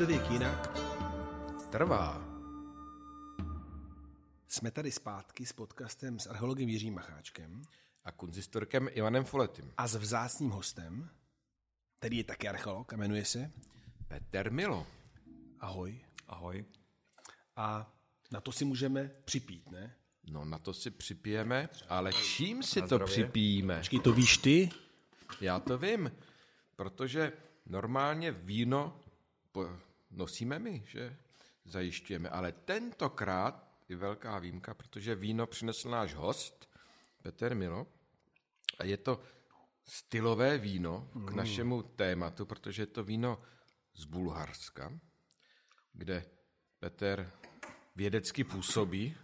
Středověk jinak Trvá. jsme tady zpátky s podcastem s archeologem Jiřím Macháčkem A kunzistorkem Ivanem Foletym. a s vzácným hostem, který je taky archeolog a jmenuje se Petr Milo. Ahoj. Ahoj. A na to si můžeme připít, ne? No na to si připijeme, ale čím si to zdravě. připijíme? Počkej, to víš ty? Já to vím, protože normálně víno po- nosíme my, že zajišťujeme, ale tentokrát je velká výjimka, protože víno přinesl náš host, Petr Milo, a je to stylové víno k našemu tématu, protože je to víno z Bulharska, kde Petr vědecky působí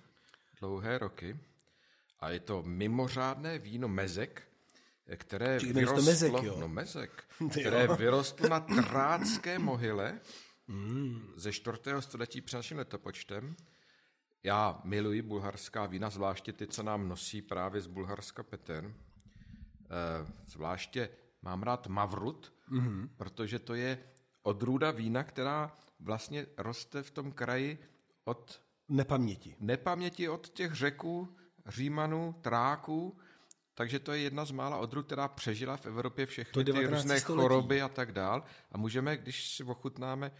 dlouhé roky. A je to mimořádné víno mezek, které Čili to vyrostlo, mezek, jo? no mezek, které vyrostlo na Trácké mohyle Hmm. ze 4. století před naším letopočtem. Já miluji bulharská vína, zvláště ty, co nám nosí právě z Bulharska Petr. Eh, Zvláště mám rád Mavrut, mm-hmm. protože to je odrůda vína, která vlastně roste v tom kraji od Nepaměti. nepaměti od těch řeků, Římanů, Tráků, takže to je jedna z mála odrůd, která přežila v Evropě všechny ty 19. různé století. choroby a tak dál. A můžeme, když si ochutnáme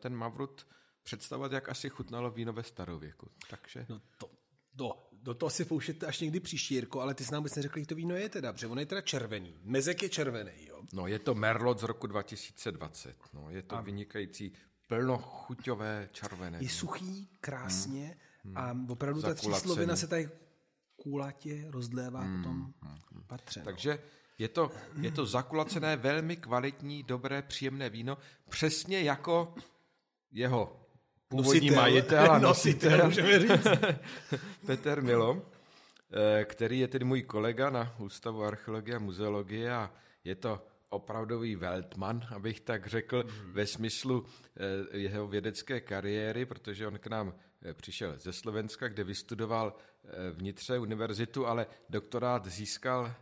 ten Mavrut, představovat, jak asi chutnalo víno ve starověku. Takže No to, do, do toho si pouštěte až někdy příští, Jirko, ale ty jsi nám vůbec neřekl, jak to víno je teda, protože ono je teda červený. Mezek je červený, jo? no, je to Merlot z roku 2020. No, je to vynikající plnochuťové červené. Je suchý, krásně a opravdu ta Zakulacený. tříslovina se tady kulatě rozdlévá potom patře. no. Je to, je to zakulacené, velmi kvalitní, dobré, příjemné víno, přesně jako jeho původní Nositel. majitel a Nositel, nositel, můžeme říct. Petr Milo, eh, který je tedy můj kolega na Ústavu archeologie a muzeologie a je to opravdový Weltman, abych tak řekl, ve smyslu eh, jeho vědecké kariéry, protože on k nám eh, přišel ze Slovenska, kde vystudoval vnitře univerzitu, ale doktorát získal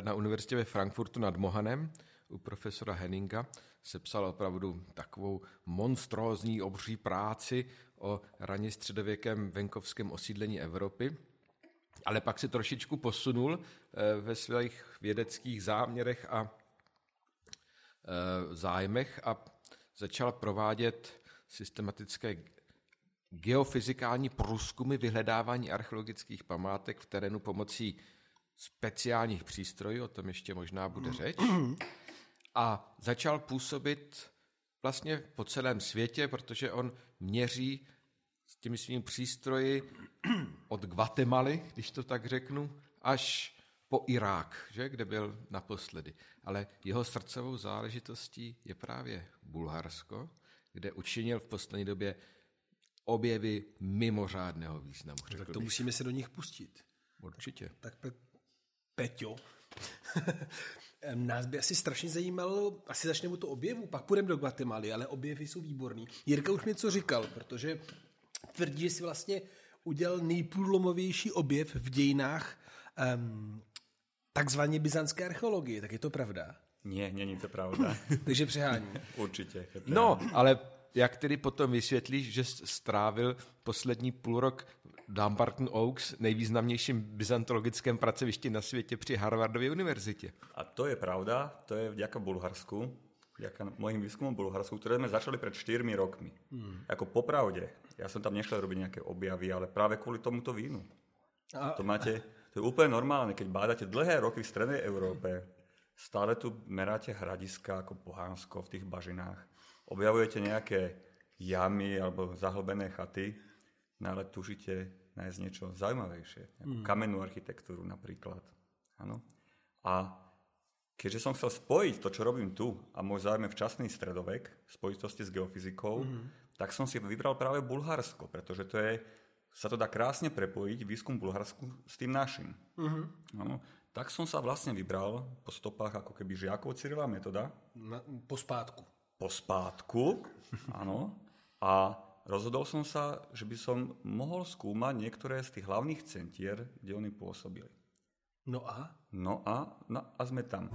na univerzitě ve Frankfurtu nad Mohanem u profesora Henninga. Sepsal opravdu takovou monstrózní obří práci o raně středověkém venkovském osídlení Evropy. Ale pak se trošičku posunul eh, ve svých vědeckých záměrech a eh, zájmech a začal provádět systematické geofyzikální průzkumy vyhledávání archeologických památek v terénu pomocí speciálních přístrojů, o tom ještě možná bude řeč. A začal působit vlastně po celém světě, protože on měří s těmi svými přístroji od Guatemaly, když to tak řeknu, až po Irák, že, kde byl naposledy. Ale jeho srdcovou záležitostí je právě Bulharsko, kde učinil v poslední době objevy mimořádného významu. Tak řekl to bych. musíme se do nich pustit. Určitě. Tak Pe- Peťo, nás by asi strašně zajímalo, asi začneme toho objevu, pak půjdeme do Guatemaly, ale objevy jsou výborný. Jirka už mi něco říkal, protože tvrdí, že si vlastně udělal nejprůlomovější objev v dějinách um, takzvaně byzantské archeologie, tak je to pravda? Nie, není to pravda. Takže přehání. Určitě. No, ale jak tedy potom vysvětlíš, že jsi strávil poslední půl rok Dumbarton Oaks, nejvýznamnějším byzantologickém pracovišti na světě při Harvardově univerzitě? A to je pravda, to je vďaka Bulharsku, vďaka mojim výskumom v Bulharsku, ktoré sme začali pred 4 rokmi. Hmm. Ako popravde, ja som tam nešiel robiť nejaké objavy, ale práve kvôli tomuto vínu. A, To máte, to je úplne normálne, keď bádate dlhé roky v strednej Európe, stále tu meráte hradiska ako Pohánsko v tých bažinách, objavujete nejaké jamy alebo zahlbené chaty, no ale tužite nájsť niečo zaujímavejšie, nejakú kamennú architektúru napríklad. Áno. A keďže som chcel spojiť to, čo robím tu a môj záujem je včasný stredovek v spojitosti s geofyzikou, tak som si vybral práve Bulharsko, pretože to je, sa to dá krásne prepojiť, výskum Bulharsku s tým našim. Áno. Tak som sa vlastne vybral po stopách ako keby žiakov Cyrila Metoda, na, po spátku, áno, a rozhodol som sa, že by som mohol skúmať niektoré z tých hlavných centier, kde oni pôsobili. No a? No a, no a sme tam.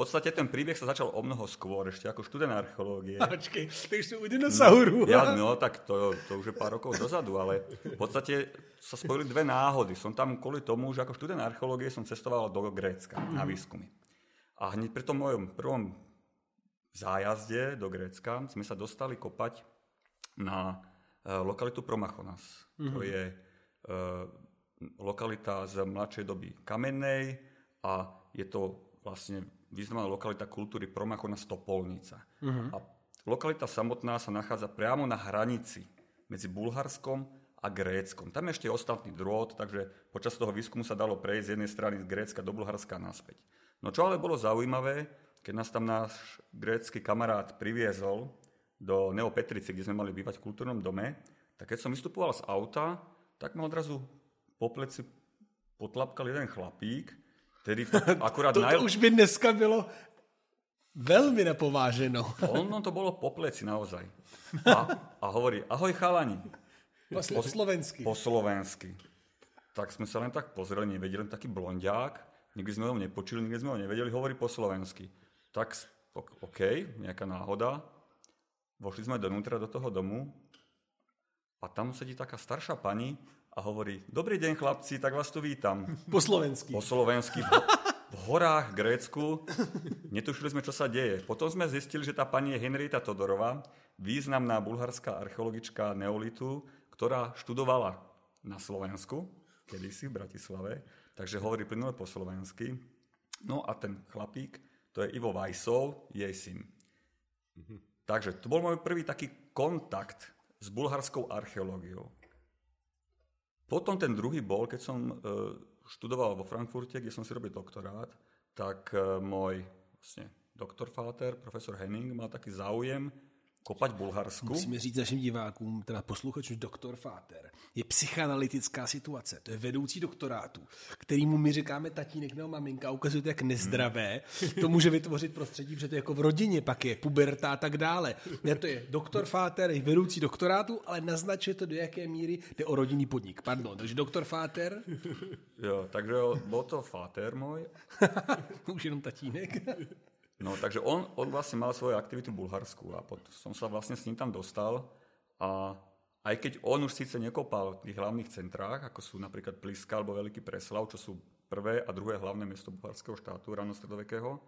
podstate ten príbeh sa začal o mnoho skôr, ešte ako študent archeológie. Počkej, ty už u dinosaurů. No, ja, no, tak to, to už je pár rokov dozadu, ale v podstate sa spojili dve náhody. Som tam kvôli tomu, že ako študent archeológie som cestoval do Grécka na výskumy. A hneď pri tom mojom prvom zájazde do Grécka sme sa dostali kopať na uh, lokalitu Promachonas. Mm-hmm. To je uh, lokalita z mladšej doby kamennej a je to vlastne významná lokalita kultúry Promachonas Topolnica. Mm-hmm. A lokalita samotná sa nachádza priamo na hranici medzi Bulharskom a Gréckom. Tam je ešte ostatný drôt, takže počas toho výskumu sa dalo prejsť z jednej strany z Grécka do Bulharska a naspäť. No čo ale bolo zaujímavé, keď nás tam náš grécky kamarát priviezol do Neopetrice, kde sme mali bývať v kultúrnom dome, tak keď som vystupoval z auta, tak ma odrazu po pleci potlapkal jeden chlapík, ktorý akurát... to, to už by dneska bylo veľmi nepováženo. ono to bolo po pleci naozaj. A, a hovorí, ahoj chalani. Po, po slovensky. Po slovensky. Tak sme sa len tak pozreli, nevedeli, len taký blondiák, nikdy sme ho nepočuli, nikdy sme ho nevedeli, hovorí po slovensky. Tak, OK, nejaká náhoda. Vošli sme donútra do toho domu a tam sedí taká staršia pani a hovorí, dobrý deň chlapci, tak vás tu vítam. Po slovensky. Po slovensky. V, v horách Grécku. Netušili sme, čo sa deje. Potom sme zistili, že tá pani je Henrieta Todorová, významná bulharská archeologička neolitu, ktorá študovala na Slovensku, kedysi v Bratislave, takže hovorí plynule po slovensky. No a ten chlapík to je Ivo Vajsov, jej syn. Mhm. Takže to bol môj prvý taký kontakt s bulharskou archeológiou. Potom ten druhý bol, keď som e, študoval vo Frankfurte, kde som si robil doktorát, tak e, môj vlastne doktor Fáter, profesor Henning, mal taký záujem kopať Bulharsku. Musíme říct našim divákům, teda posluchačům, doktor Fáter je psychanalytická situace. To je vedoucí doktorátu, kterýmu my říkáme tatínek nebo maminka ukazuje to, jak nezdravé to může vytvořit prostředí, protože to je jako v rodině, pak je puberta a tak dále. Ne, to je doktor Fáter, je vedoucí doktorátu, ale naznačuje to, do jaké míry jde o rodinný podnik. Pardon, takže doktor Fáter. Jo, takže bol to Fáter môj. Už jenom tatínek. No, takže on, on vlastne mal svoje aktivity v Bulharsku a potom som sa vlastne s ním tam dostal a aj keď on už síce nekopal v tých hlavných centrách, ako sú napríklad Pliska alebo Veľký Preslav, čo sú prvé a druhé hlavné mesto bulharského štátu ranostredovekého,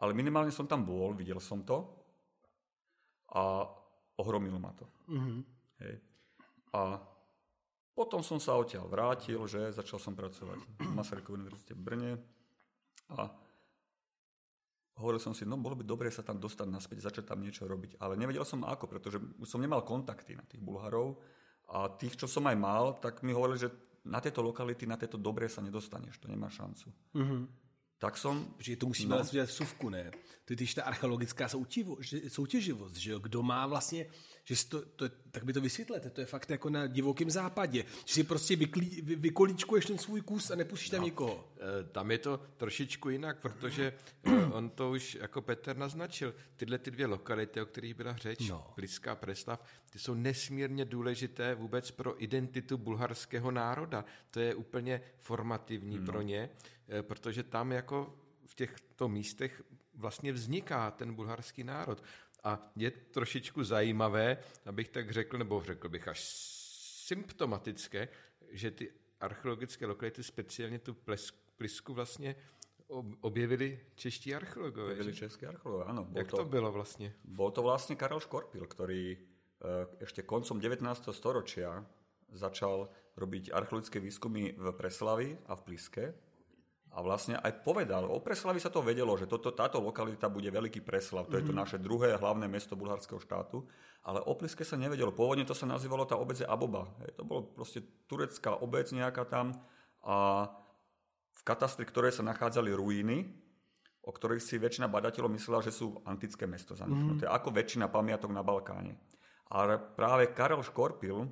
ale minimálne som tam bol, videl som to a ohromilo ma to. Mm-hmm. Hej. A potom som sa odtiaľ vrátil, že začal som pracovať v Masarykovej univerzite v Brne a hovoril som si, no bolo by dobre sa tam dostať naspäť, začať tam niečo robiť. Ale nevedel som ako, pretože som nemal kontakty na tých Bulharov a tých, čo som aj mal, tak mi hovorili, že na tieto lokality, na tieto dobré sa nedostaneš, to nemá šancu. Mm-hmm tak som... Protože to musíme no. dělat vsuvku, ne? To je ta archeologická soutěživost, soutěživost, že jo? Kdo má vlastně, že to, to, tak by to vysvětlete, to je fakt jako na divokém západě, že si prostě vyklí, vy, vykolíčkuješ ten svůj kus a nepustíš tam no. nikoho. E, tam je to trošičku jinak, protože e, on to už jako Petr naznačil, tyhle ty dvě lokality, o kterých byla řeč, no. Blízká Preslav, ty jsou nesmírně důležité vůbec pro identitu bulharského národa. To je úplně formativní no. pro ně. Eh, protože tam jako v těchto místech vlastně vzniká ten bulharský národ. A je trošičku zajímavé, abych tak řekl, nebo řekl bych až symptomatické, že ty archeologické lokality, speciálně tu plisku vlastně objevili čeští archeologové. Objevili české archeologové, áno. Jak to, to bylo vlastně? Bol to vlastne Karel Škorpil, ktorý eh, ešte koncom 19. storočia začal robiť archeologické výskumy v Preslavi a v Pliske a vlastne aj povedal, o Preslavi sa to vedelo, že toto, táto lokalita bude Veľký Preslav, to mm-hmm. je to mhm. naše druhé hlavné mesto bulharského štátu, ale o Pliske sa nevedelo. Pôvodne to sa nazývalo tá obec Aboba. Hej, to bolo proste turecká obec nejaká tam a v katastri, ktoré sa nachádzali ruiny, o ktorých si väčšina badateľov myslela, že sú antické mesto zaniknuté, mm-hmm. ako väčšina pamiatok na Balkáne. Ale práve Karel Škorpil e,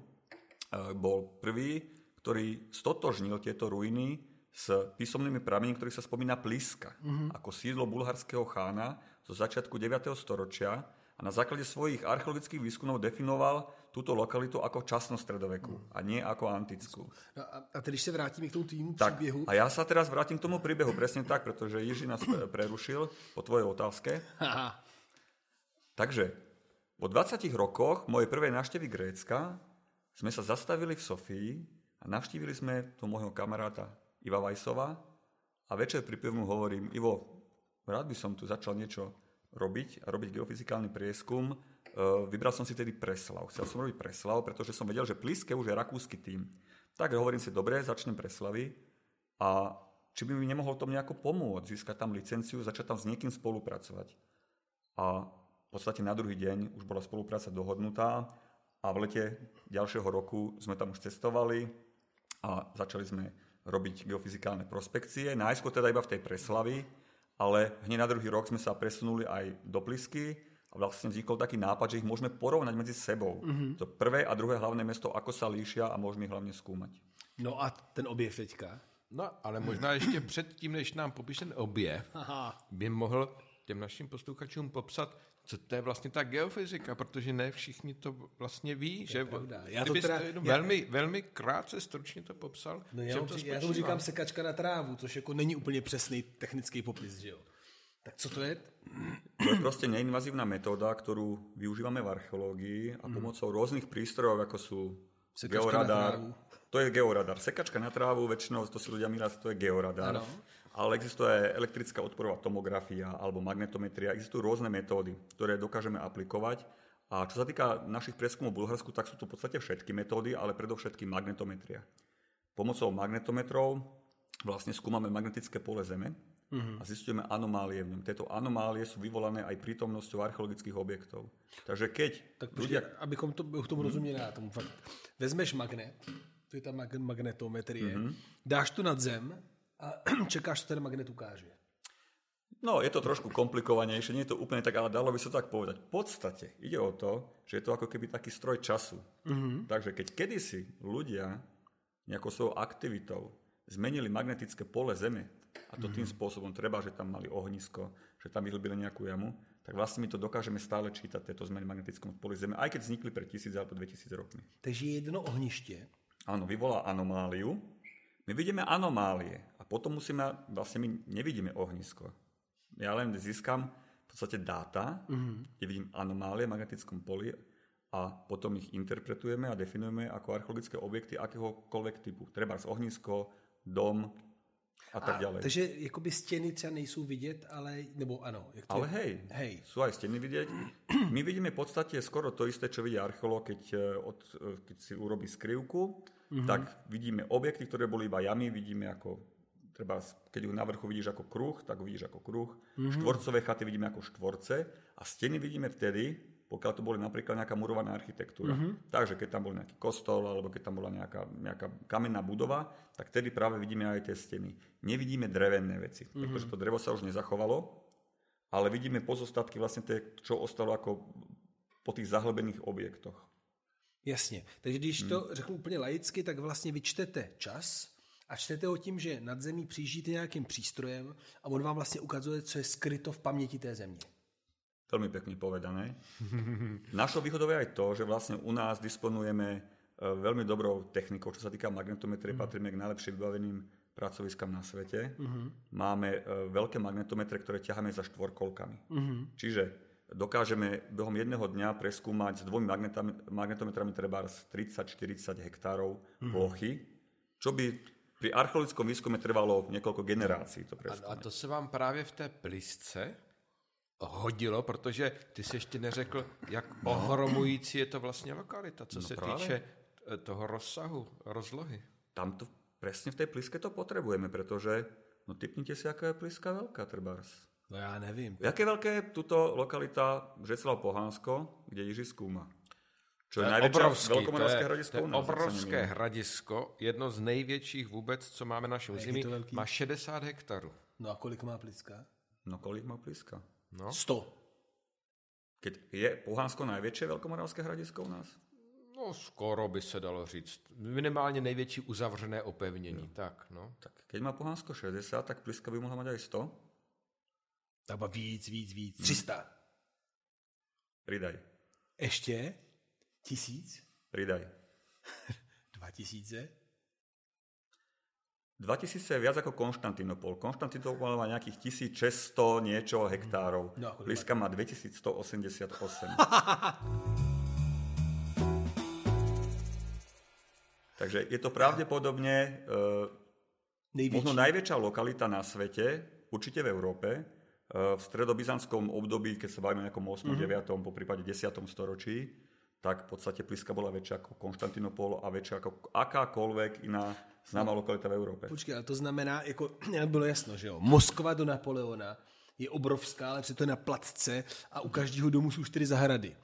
bol prvý, ktorý stotožnil tieto ruiny s písomnými prameňmi, ktorých sa spomína Pliska, mm-hmm. ako sídlo bulharského chána zo začiatku 9. storočia a na základe svojich archeologických výskumov definoval túto lokalitu ako časnú stredoveku a nie ako antickú. No a, a teď, když se vrátíme k tomu týmu Tak, příběhu, a ja sa teraz vrátim k tomu príbehu presne tak, pretože Jiži nás pre- prerušil po tvojej otázke. Haha. Takže po 20 rokoch mojej prvej návštevy Grécka sme sa zastavili v Sofii a navštívili sme tu môjho kamaráta Iva Vajsova a večer pri pivu hovorím, Ivo, rád by som tu začal niečo robiť a robiť geofyzikálny prieskum. E, Vybral som si tedy Preslav. Chcel som robiť Preslav, pretože som vedel, že Pliske už je rakúsky tým. Tak hovorím si, dobre, začnem Preslavy a či by mi nemohol tom nejako pomôcť, získať tam licenciu, začať tam s niekým spolupracovať. A v podstate na druhý deň už bola spolupráca dohodnutá a v lete ďalšieho roku sme tam už cestovali a začali sme robiť geofyzikálne prospekcie. Najskôr teda iba v tej Preslavi, ale hneď na druhý rok sme sa presunuli aj do Plisky a vlastne vznikol taký nápad, že ich môžeme porovnať medzi sebou. Mm-hmm. To prvé a druhé hlavné mesto, ako sa líšia a môžeme ich hlavne skúmať. no a ten objev teďka. No, ale možná ještě předtím, než nám popíš ten objev, Aha. by mohl těm našim posluchačům popsat, co to je vlastně ta geofyzika, protože ne všichni to vlastně ví, že pravda. Já to teda- jenom já- velmi, velmi krátce, stručně to popsal, No já, to já tomu říkám sekačka na trávu, což jako není úplně přesný technický popis, že jo. Tak co to je? To je proste neinvazívna metóda, ktorú využívame v archeológii a pomocou rôznych prístrojov, ako sú Sekačka na georadar. To je georadar. Sekačka na trávu, väčšinou to si ľudia mília, to je georadar. Áno. Ale existuje elektrická odporová tomografia alebo magnetometria. Existujú rôzne metódy, ktoré dokážeme aplikovať. A čo sa týka našich prieskumov v Bulharsku, tak sú to v podstate všetky metódy, ale predovšetkým magnetometria. Pomocou magnetometrov vlastne skúmame magnetické pole Zeme a zistujeme anomálie v ňom. Tieto anomálie sú vyvolané aj prítomnosťou archeologických objektov. Takže keď Tak ľudia... abychom to, k tomu rozuměli, já tomu fakt. Vezmeš magnet, to je ta mag- magnetometrie, dáš to nad zem a čekáš, co ten magnet ukáže. No, je to trošku komplikovanejšie, nie je to úplne tak, ale dalo by sa to tak povedať. V podstate ide o to, že je to ako keby taký stroj času. Mm-hmm. Takže keď kedysi ľudia nejakou svojou aktivitou zmenili magnetické pole Zeme, a to mm-hmm. tým spôsobom treba, že tam mali ohnisko, že tam vyhlbili nejakú jamu, tak vlastne my to dokážeme stále čítať, tieto zmeny v magnetickom poli Zeme, aj keď vznikli pred 1000 alebo 2000 rokmi. Takže jedno ohniště, Áno, vyvolá anomáliu. My vidíme anomálie potom musíme, vlastne my nevidíme ohnisko. Ja len získam v podstate dáta, mm-hmm. kde vidím anomálie v magnetickom poli a potom ich interpretujeme a definujeme ako archeologické objekty akéhokoľvek typu. Treba z ohnisko, dom a tak ďalej. takže jakoby stěny třeba nejsou vidět, ale, nebo ano. Jak to Ale je? hej, Hej. sú aj steny vidieť. My vidíme v podstate skoro to isté, čo vidí archeológ, keď, e, od, e, keď si urobí skrivku, mm-hmm. tak vidíme objekty, ktoré boli iba jamy, vidíme ako treba, keď ju na vrchu vidíš ako kruh, tak ho vidíš ako kruh. Mm-hmm. Štvorcové chaty vidíme ako štvorce a steny vidíme vtedy, pokiaľ to boli napríklad nejaká murovaná architektúra. Mm-hmm. Takže keď tam bol nejaký kostol, alebo keď tam bola nejaká, nejaká kamenná budova, tak vtedy práve vidíme aj tie steny. Nevidíme drevené veci, mm-hmm. pretože to drevo sa už nezachovalo, ale vidíme pozostatky vlastne tie, čo ostalo ako po tých zahlbených objektoch. Jasně. Takže když to řeknu úplně laicky, tak vlastně vyčtete čas a čtete ho tím, že nad zemí přijíždíte nějakým přístrojem a on vám vlastně ukazuje, co je skryto v paměti té země. Veľmi pekne povedané. Našou výhodou je aj to, že vlastne u nás disponujeme e, veľmi dobrou technikou, čo sa týka magnetometrie, mm. patríme k najlepšie vybaveným pracoviskám na svete. Mm-hmm. Máme e, veľké magnetometre, ktoré ťaháme za štvorkolkami. Mm-hmm. Čiže dokážeme behom jedného dňa preskúmať s dvomi magnetometrami treba z 30-40 hektárov mm-hmm. plochy, čo by pri archeologickom výskume trvalo niekoľko generácií to A, a to se vám právě v té plisce hodilo, protože ty jsi ještě neřekl, jak no. ohromující je to vlastně lokalita, co no se právě. týče eh, toho rozsahu, rozlohy. tam to presne v tej pliske to potrebujeme, pretože no typnite si, aká je pliska veľká, trebárs. No já nevím. Jaké veľké je tuto lokalita Břeclav Pohánsko, kde Jiří skúma? Čo je, To je najväčšie obrovský, to veľkomoravské je, hradisko to je obrovské hradisko, jedno z největších vůbec, co máme na našem území, má 60 hektarů. No a kolik má Plicka? No kolik má pliska? No. 100. Keď je Pohánsko najväčšie veľkomoravské hradisko u nás? no, skoro by se dalo říct. Minimálně největší uzavřené opevnění, tak, no. Tak keď má Pohánsko 60, tak pliska by mohla mať aj 100? Tak víc, víc, víc. 300. Pridaj. Ještě? Tisíc? Pridaj. Dva tisíce? 2000 je viac ako Konštantinopol. Konštantinopol má nejakých 1600 niečo hektárov. No, ako Pliska má 2188. Takže je to pravdepodobne uh, Největší. možno najväčšia lokalita na svete, určite v Európe, uh, v stredobyzantskom období, keď sa bavíme o nejakom 8., mm-hmm. 9., po prípade 10. storočí, tak v podstate Pliska bola väčšia ako Konštantinopol a väčšia ako akákoľvek iná známá lokalita v Európe. Počkej, ale to znamená, jako, jak bylo jasno, že jo, Moskva do Napoleona je obrovská, ale přitom je na platce a u každého domu jsou čtyři zahrady.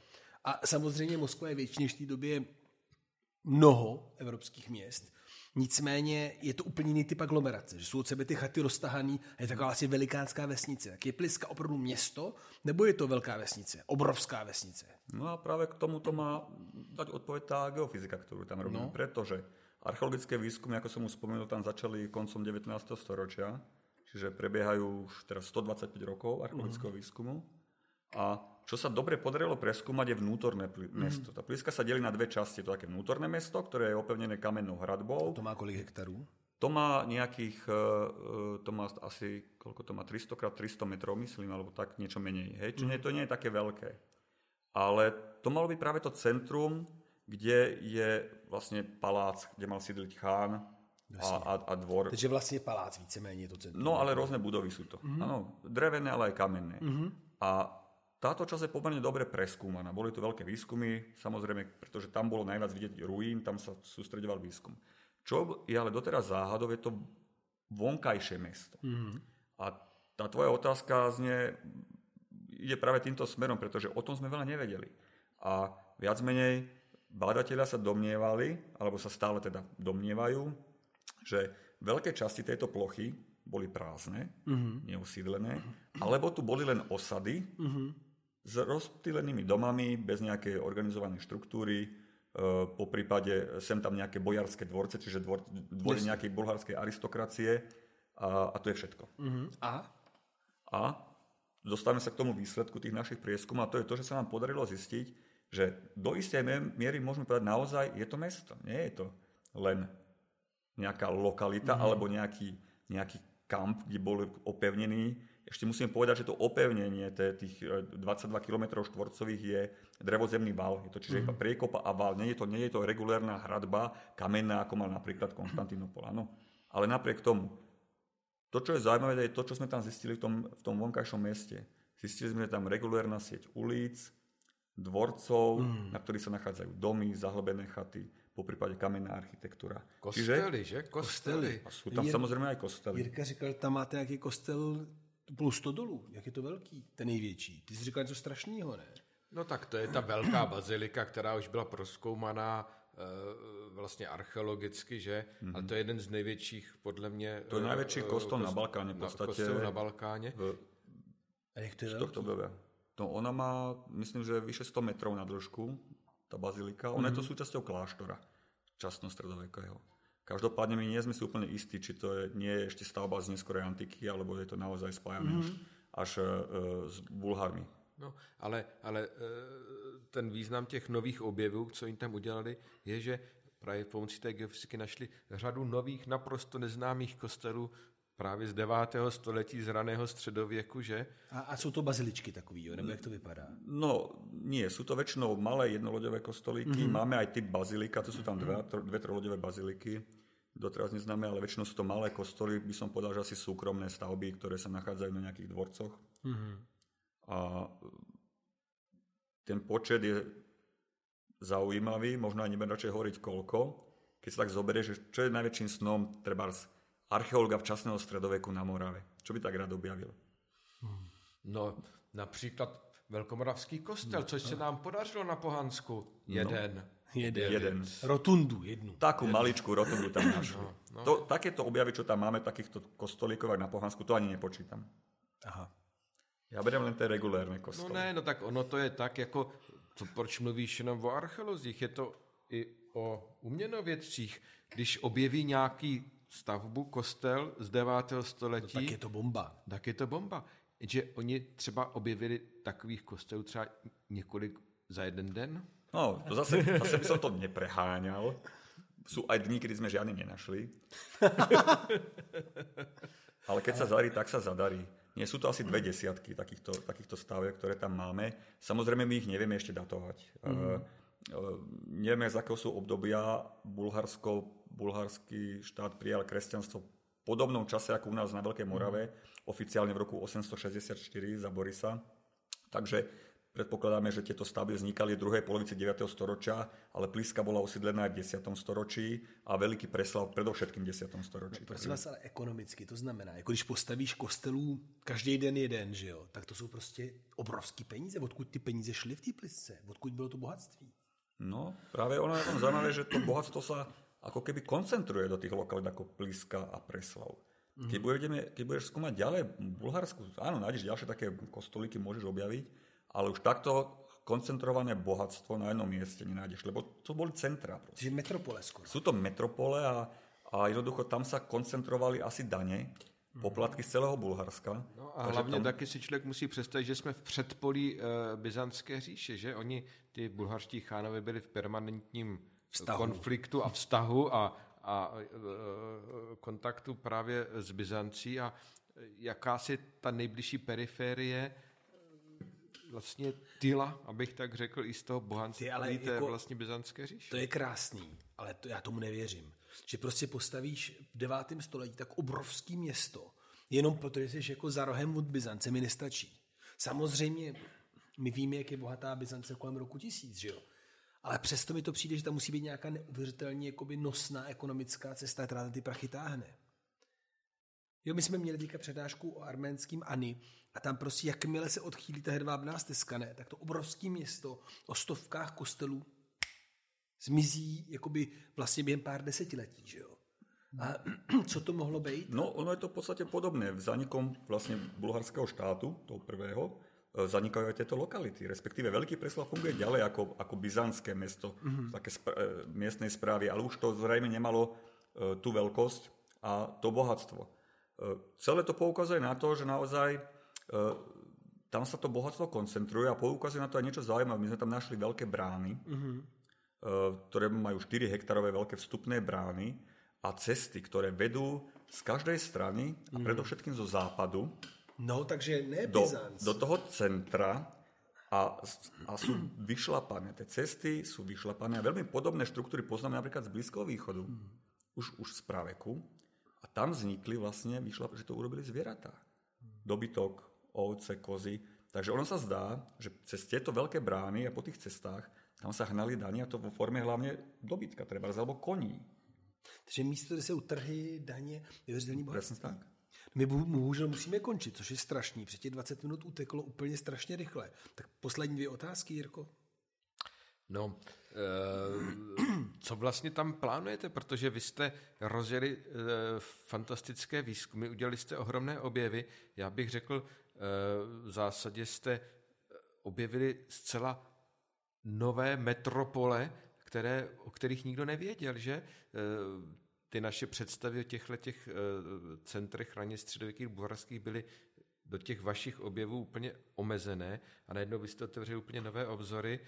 A samozřejmě Moskva je větší než v té době mnoho evropských měst. Nicméně je to úplně jiný typ aglomerace, že jsou od sebe ty chaty roztahaný a je taková vlastně velikánská vesnice. Tak je Pliska opravdu město, nebo je to velká vesnice, obrovská vesnice? No a práve k tomuto má dať odpoveď tá geofyzika, ktorú tam robíme, no. pretože archeologické výskumy, ako som už spomenul, tam začali koncom 19. storočia, čiže prebiehajú už teraz 125 rokov archeologického mm. výskumu. A čo sa dobre podarilo preskúmať je vnútorné pl- mesto. Tá Pliska sa delí na dve časti. Je to také vnútorné mesto, ktoré je opevnené kamennou hradbou. To má kolik hektarů? To má nejakých, e, e, to má asi, koľko to má, 300 x 300 metrov, myslím, alebo tak niečo menej. Hej? Čiže mm. to nie je také veľké. Ale to malo byť práve to centrum, kde je vlastne palác, kde mal sídliť chán a, a, a dvor. Takže vlastně palác víceméně je to centrum. No ale rôzne budovy sú to. Mm-hmm. Áno, drevené, ale aj kamenné. Mm-hmm. A táto časť je pomerne dobre preskúmaná. Boli tu veľké výskumy, samozrejme, pretože tam bolo najviac vidieť ruín, tam sa sústredoval výskum. Čo je ale doteraz záhadou, je to vonkajšie mesto. Mm-hmm. A tá tvoja otázka znie, ide práve týmto smerom, pretože o tom sme veľa nevedeli. A viac menej bádatelia sa domnievali, alebo sa stále teda domnievajú, že veľké časti tejto plochy boli prázdne, mm-hmm. neusídlené, alebo tu boli len osady mm-hmm. S rozptýlenými domami, bez nejakej organizovanej štruktúry, e, po prípade sem tam nejaké bojarské dvorce, čiže dvor, dvory Jasne. nejakej bulharskej aristokracie a, a to je všetko. Mm-hmm. A? A dostávame sa k tomu výsledku tých našich prieskumov a to je to, že sa nám podarilo zistiť, že do istej mie- miery môžeme povedať naozaj, je to mesto. Nie je to len nejaká lokalita mm-hmm. alebo nejaký, nejaký kamp, kde boli opevnení. Ešte musím povedať, že to opevnenie tých e, 22 km štvorcových je drevozemný val. Je to čiže iba priekopa a val. Nie je, to, nie je to regulárna hradba kamenná, ako mal napríklad Konštantinopol. Áno. Ale napriek tomu, to, čo je zaujímavé, je to, čo sme tam zistili v tom, v tom vonkajšom meste. Zistili sme tam regulárna sieť ulic, dvorcov, mm. na ktorých sa nachádzajú domy, zahlbené chaty, po prípade kamenná architektúra. Kostely, že? Kostely. a sú tam Jir- samozrejme aj kostely. Jirka říkal, tam máte nějaký kostel plus 100 dolů. Jak je to velký, ten největší? Ty jsi říkal něco strašného, ne? No tak to je ta velká bazilika, která už byla proskoumaná eh, vlastně archeologicky, že? Mm-hmm. Ale to je jeden z největších, podle mě... To je eh, najväčší eh, kostol na Balkáne v na- podstate. Kostel na Balkáne. V, A jak to je velký? obdobia. No ona má, myslím, že vyše 100 metrov na dĺžku, tá bazilika. Ona mm-hmm. je to súčasťou kláštora časnostredovekého. Každopádne my nie sme si úplne istí, či to je, nie je ešte stavba z neskorej antiky, alebo je to naozaj spájané mm-hmm. až, až e, s Bulharmi. No, ale, ale eh, ten význam těch nových objevů, co jim tam udělali, je, že právě pomocí té geofyziky našli řadu nových, naprosto neznámých kostelů právě z 9. století, z raného středověku, že? A, a jsou to baziličky takový, jo? nebo jak to vypadá? No, nie, sú to väčšinou malé jednoloďové kostolíky. Mm-hmm. Máme aj typ bazilika, to sú tam dve, tro, dve trojloďové baziliky. Doteraz neznáme, ale väčšinou sú to malé kostoly, by som povedal, že asi súkromné stavby, ktoré sa nachádzajú na nejakých dvorcoch. Mm-hmm. A ten počet je zaujímavý, možno aj nebudem radšej hovoriť koľko, keď sa tak zoberie, že čo je najväčším snom trebárs archeologa včasného stredoveku na Morave. Čo by tak rád objavil? No, například Velkomoravský kostel, což se nám podařilo na Pohansku. Jeden. Jeden. Jeden. Rotundu, jednu. Takú maličkú rotundu tam našli. No, no. To, takéto objavy, čo tam máme, takýchto kostolíkov na Pohansku, to ani nepočítam. Aha. Já berem len té regulérne No kostoly. ne, no tak ono to je tak, jako, to, proč mluvíš jenom o archeolozích, je to i o uměnovědcích. Když objeví nějaký stavbu, kostel z 9. století, Tak je to bomba. tak je to bomba. že oni třeba objevili takových kostelů třeba několik za jeden den? No, to zase, zase by som to nepreháňal. Sú aj dní, kedy sme žiadny nenašli. Ale keď sa zadarí, tak sa zadarí. Nie sú to asi dve desiatky takýchto, takýchto staviek, ktoré tam máme. Samozrejme, my ich nevieme ešte datovať. Mm-hmm. Uh, nevieme, z akého sú obdobia. Bulharsko, bulharský štát prijal kresťanstvo v podobnom čase ako u nás na Veľkej Morave, oficiálne v roku 864 za Borisa. Takže Predpokladáme, že tieto stavby vznikali v druhej polovici 9. storočia, ale Pliska bola osídlená v 10. storočí a Veľký Preslav predovšetkým v 10. storočí. No, prosím vás, ale ekonomicky to znamená, jako když postavíš kostelů každý den jeden, že jo, tak to jsou prostě obrovský peníze. Odkud ty peníze šly v té Plisce? Odkud bylo to bohatství? No, práve ono je tom zaujímavé, že to bohatstvo sa ako keby koncentruje do tých lokalít ako Pliska a Preslav. Keď, budeme, keď budeš skúmať ďalej Bulharsku, áno, nájdeš ďalšie také kostolíky, môžeš objaviť, ale už takto koncentrované bohatstvo na jednom mieste nenájdeš, lebo to boli centra. Čiže metropole skoro. Sú to metropole a, a jednoducho tam sa koncentrovali asi dane, poplatky z celého Bulharska. No a hlavně tam... taky si člověk musí představit, že jsme v předpolí e, Byzantské říše, že oni, ty bulharští chánové byli v permanentním vztahu. konfliktu a vztahu a, a e, kontaktu právě s Byzancí a jakási ta nejbližší periférie vlastně tyla, abych tak řekl, i z toho bohanství ale té jako, vlastně byzantské říše. To je krásný, ale to, já tomu nevěřím. Že prostě postavíš v devátém století tak obrovský město, jenom proto, že jsi jako za rohem od Byzance, mi nestačí. Samozřejmě my víme, jak je bohatá Byzance kolem roku tisíc, že jo? Ale přesto mi to přijde, že tam musí být nějaká neuvěřitelně jakoby nosná ekonomická cesta, která ty prachy táhne. Jo, my jsme měli teďka přednášku o arménským Ani a tam prostě, jakmile se odchýlí ta hedvábná stezka, ne, tak to obrovské město o stovkách kostelů zmizí jakoby vlastně během pár desetiletí, že jo. A co to mohlo být? No, ono je to v podstatě podobné. Vznikom vlastně bulharského štátu, toho prvého, zanikajú aj tieto lokality. Respektíve Veľký Preslav funguje ďalej ako, ako byzantské mesto, mm-hmm. také spra- e, miestnej správy, ale už to zrejme nemalo uh, tú veľkosť a to bohatstvo. Uh, celé to poukazuje na to, že naozaj Eh, tam sa to bohatstvo koncentruje a poukazuje na to aj niečo zaujímavé. My sme tam našli veľké brány, mm-hmm. ktoré majú 4 hektarové veľké vstupné brány a cesty, ktoré vedú z každej strany a mhm. predovšetkým zo západu no, takže ne do, do toho centra a, a sú vyšlapané. Tie cesty sú vyšlapané a veľmi podobné štruktúry poznáme napríklad z Blízkoho východu, mm. už, už z praveku. A tam vznikli vlastne, vyšlap, že to urobili zvieratá. Dobytok, ovce, kozy. Takže ono sa zdá, že cez tieto veľké brány a po tých cestách tam sa hnali daně a to vo formě hlavně dobytka, třeba alebo koní. Takže místo, kde se utrhy daně, neuvěřitelný bohatství. Přesně tak. My bohužel musíme končit, což je strašný. Před 20 minut uteklo úplně strašně rychle. Tak poslední dvě otázky, Jirko. No, eh, co vlastně tam plánujete, protože vy jste rozjeli eh, fantastické výzkumy, udělali jste ohromné objevy. Já bych řekl, v zásadě jste objevili zcela nové metropole, které, o kterých nikdo nevěděl, že ty naše představy o těchto těch centrech raně středověkých bulharských byly do těch vašich objevů úplně omezené a najednou byste otevřeli úplně nové obzory.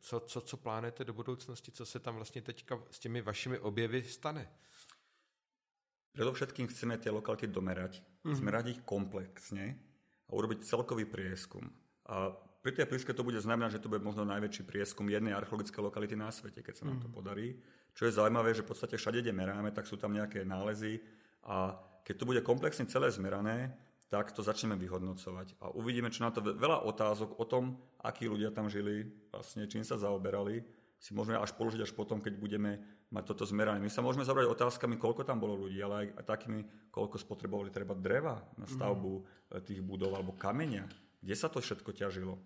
Co, co, co plánujete do budoucnosti? Co se tam vlastně teďka s těmi vašimi objevy stane? Predovšetkým chceme tie lokality domerať, mm-hmm. zmerať ich komplexne a urobiť celkový prieskum. A pri tej pliske to bude znamenať, že to bude možno najväčší prieskum jednej archeologické lokality na svete, keď sa nám to mhm. podarí. Čo je zaujímavé, že v podstate všade, kde meráme, tak sú tam nejaké nálezy a keď to bude komplexne celé zmerané, tak to začneme vyhodnocovať. A uvidíme, čo na to veľa otázok o tom, akí ľudia tam žili, vlastne čím sa zaoberali, si môžeme až položiť až potom, keď budeme mať toto zmeranie. My sa môžeme zabrať otázkami, koľko tam bolo ľudí, ale aj, takými, koľko spotrebovali treba dreva na stavbu mm. tých budov alebo kamenia. Kde sa to všetko ťažilo?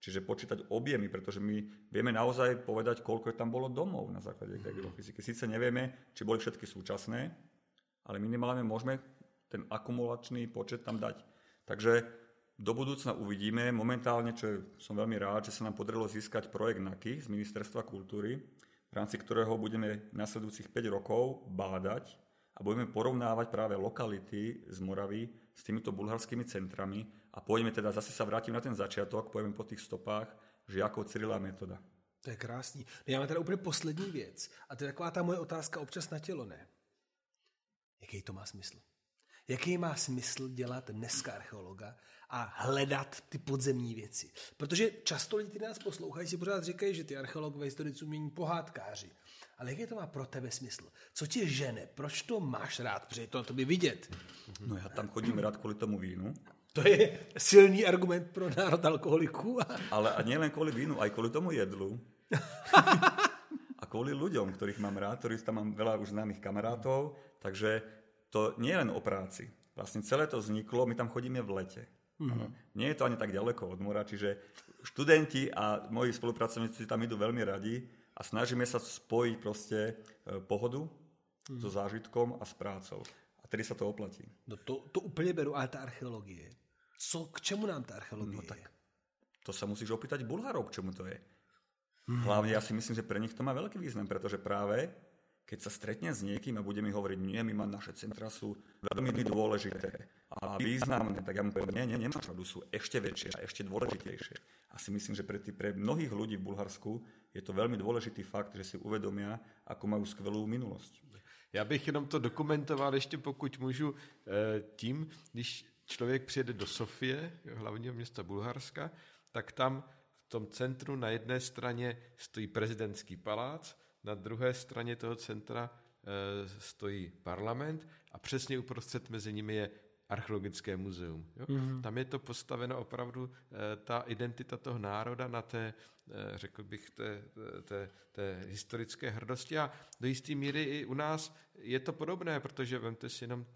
Čiže počítať objemy, pretože my vieme naozaj povedať, koľko tam bolo domov na základe tej geofyziky. Sice nevieme, či boli všetky súčasné, ale minimálne môžeme ten akumulačný počet tam dať. Takže do budúcna uvidíme. Momentálne, čo je, som veľmi rád, že sa nám podarilo získať projekt NAKY z Ministerstva kultúry, v rámci ktorého budeme nasledujúcich 5 rokov bádať a budeme porovnávať práve lokality z Moravy s týmito bulharskými centrami a pôjdeme teda, zase sa vrátim na ten začiatok, pôjdeme po tých stopách žiakov Cyrila Metoda. To je krásný. No já mám teda úplně poslední věc. A to je taková ta moje otázka občas na tělo, ne? Jaký to má smysl? Jaký má smysl dělat dneska archeologa a hledat ty podzemní věci? Protože často lidi, kteří nás poslouchají, si pořád říkají, že ty archeologové historici umění pohádkáři. Ale jaký to má pro tebe smysl? Co tě žene? Proč to máš rád? Protože to na tobě vidět. No ja tam chodím rád kvôli tomu vínu, To je silný argument pro národ alkoholiků. ale a nielen kvôli vínu, aj kvôli tomu jedlu. a kvôli ľuďom, ktorých mám rád, ktorých tam mám veľa už známych kamarátov, takže to nie je len o práci. Vlastne celé to vzniklo, my tam chodíme v lete. Mm-hmm. Nie je to ani tak ďaleko od mora, čiže študenti a moji spolupracovníci tam idú veľmi radi a snažíme sa spojiť proste e, pohodu mm-hmm. so zážitkom a s prácou. A tedy sa to oplatí. No to, to úplně beru, ale ta archeologie. Co, k čemu nám ta archeologie No tak je? To sa musíš opýtať Bulharov, k čemu to je. Hlavne ja si myslím, že pre nich to má veľký význam, pretože práve keď sa stretne s niekým a bude mi hovoriť, nie, my má naše centra sú veľmi dôležité a významné, tak ja mu poviem, nie, nie, nemáš pravdu, sú ešte väčšie a ešte dôležitejšie. A si myslím, že pre, tý, pre mnohých ľudí v Bulharsku je to veľmi dôležitý fakt, že si uvedomia, ako majú skvelú minulosť. Já bych jenom to dokumentoval ještě, pokud můžu, eh, tím, když člověk přijede do Sofie, hlavního města Bulharska, tak tam v tom centru na jedné straně stojí prezidentský palác, na druhé straně toho centra eh, stojí parlament a přesně uprostřed mezi nimi je archeologické muzeum. Jo? Mm-hmm. Tam je to postaveno opravdu eh, ta identita toho národa na té, eh, řekl bych, té, té, té historické hrdosti a do jisté míry i u nás je to podobné, protože vemte si jenom,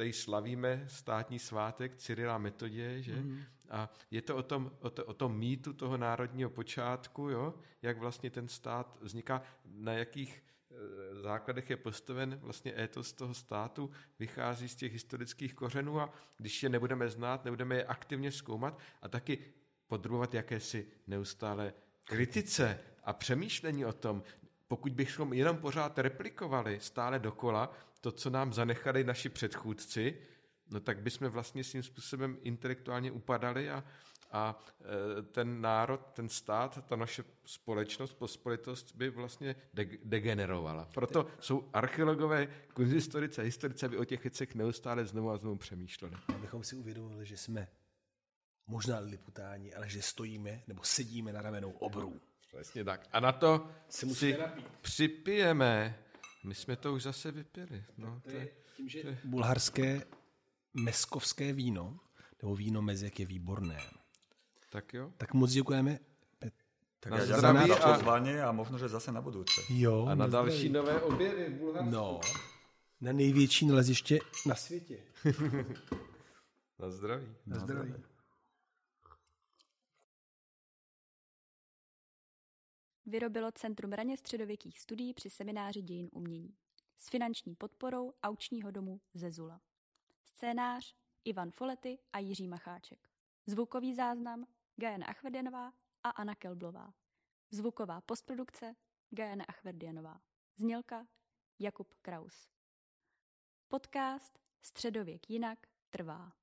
tady slavíme státní svátek Cyrila Metodě, že? Mm. A je to o tom, o, to o tom mýtu toho národního počátku, jo? jak vlastně ten stát vzniká, na jakých eh, základech je postaven vlastně étos toho státu, vychází z těch historických kořenů a když je nebudeme znát, nebudeme je aktivně zkoumat a taky podrobovat jakési neustále kritice a přemýšlení o tom, pokud bychom jenom pořád replikovali stále dokola to, co nám zanechali naši předchůdci, no tak bychom vlastně svým způsobem intelektuálně upadali a, a e, ten národ, ten stát, ta naše společnost, pospolitost by vlastně de- degenerovala. Proto jsou archeologové, kunzistorice a historici, aby o těch věcech neustále znovu a znovu přemýšleli. Abychom si uvědomili, že jsme možná liputáni, ale že stojíme nebo sedíme na ramenou obrů. Přesně tak. A na to Si si, připijeme. My jsme to už zase vypili. No, to je, Tím, že bulharské meskovské víno, nebo víno mezek je výborné. tak jo. Tak moc děkujeme. Tak Na zdraví za a- pozvanie a možno, že zase na budúce. Jo, A na zdraví. další nové objevy v Bulharsku. No, na největší naleziště na světě. Na zdraví. Na zdraví. Vyrobilo Centrum raně středověkých studií při semináři dějin umění s finanční podporou aučního domu Zezula. Scénář Ivan Folety a Jiří Macháček. Zvukový záznam Gajana Achverdianová a Anna Kelblová. Zvuková postprodukce Gajana Achverdianová. Znělka Jakub Kraus. Podcast Středověk jinak trvá.